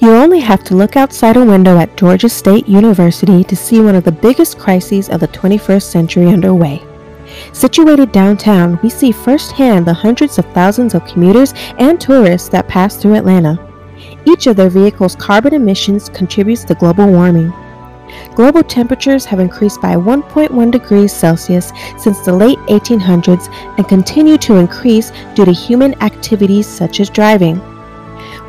You only have to look outside a window at Georgia State University to see one of the biggest crises of the 21st century underway. Situated downtown, we see firsthand the hundreds of thousands of commuters and tourists that pass through Atlanta. Each of their vehicles' carbon emissions contributes to global warming. Global temperatures have increased by 1.1 degrees Celsius since the late 1800s and continue to increase due to human activities such as driving.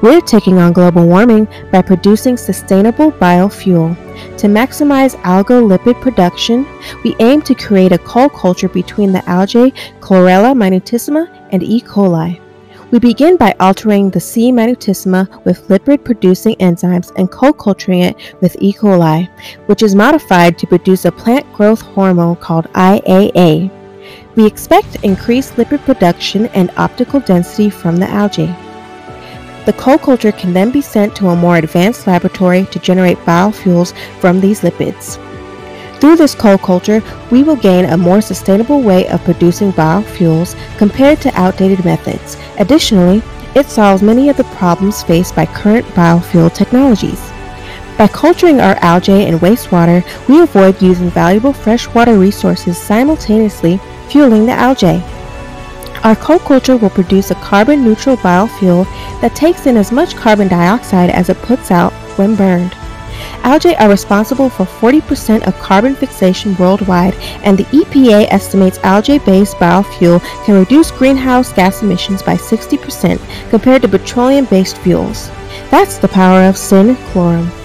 We're taking on global warming by producing sustainable biofuel. To maximize algal-lipid production, we aim to create a co-culture between the algae Chlorella minutissima and E. coli. We begin by altering the C. minutissima with lipid-producing enzymes and co-culturing it with E. coli, which is modified to produce a plant growth hormone called IAA. We expect increased lipid production and optical density from the algae. The co-culture can then be sent to a more advanced laboratory to generate biofuels from these lipids. Through this co-culture, we will gain a more sustainable way of producing biofuels compared to outdated methods. Additionally, it solves many of the problems faced by current biofuel technologies. By culturing our algae and wastewater, we avoid using valuable freshwater resources simultaneously fueling the algae. Our co-culture will produce a carbon-neutral biofuel that takes in as much carbon dioxide as it puts out when burned. Algae are responsible for 40% of carbon fixation worldwide, and the EPA estimates algae-based biofuel can reduce greenhouse gas emissions by 60% compared to petroleum-based fuels. That's the power of Syn Chlorum.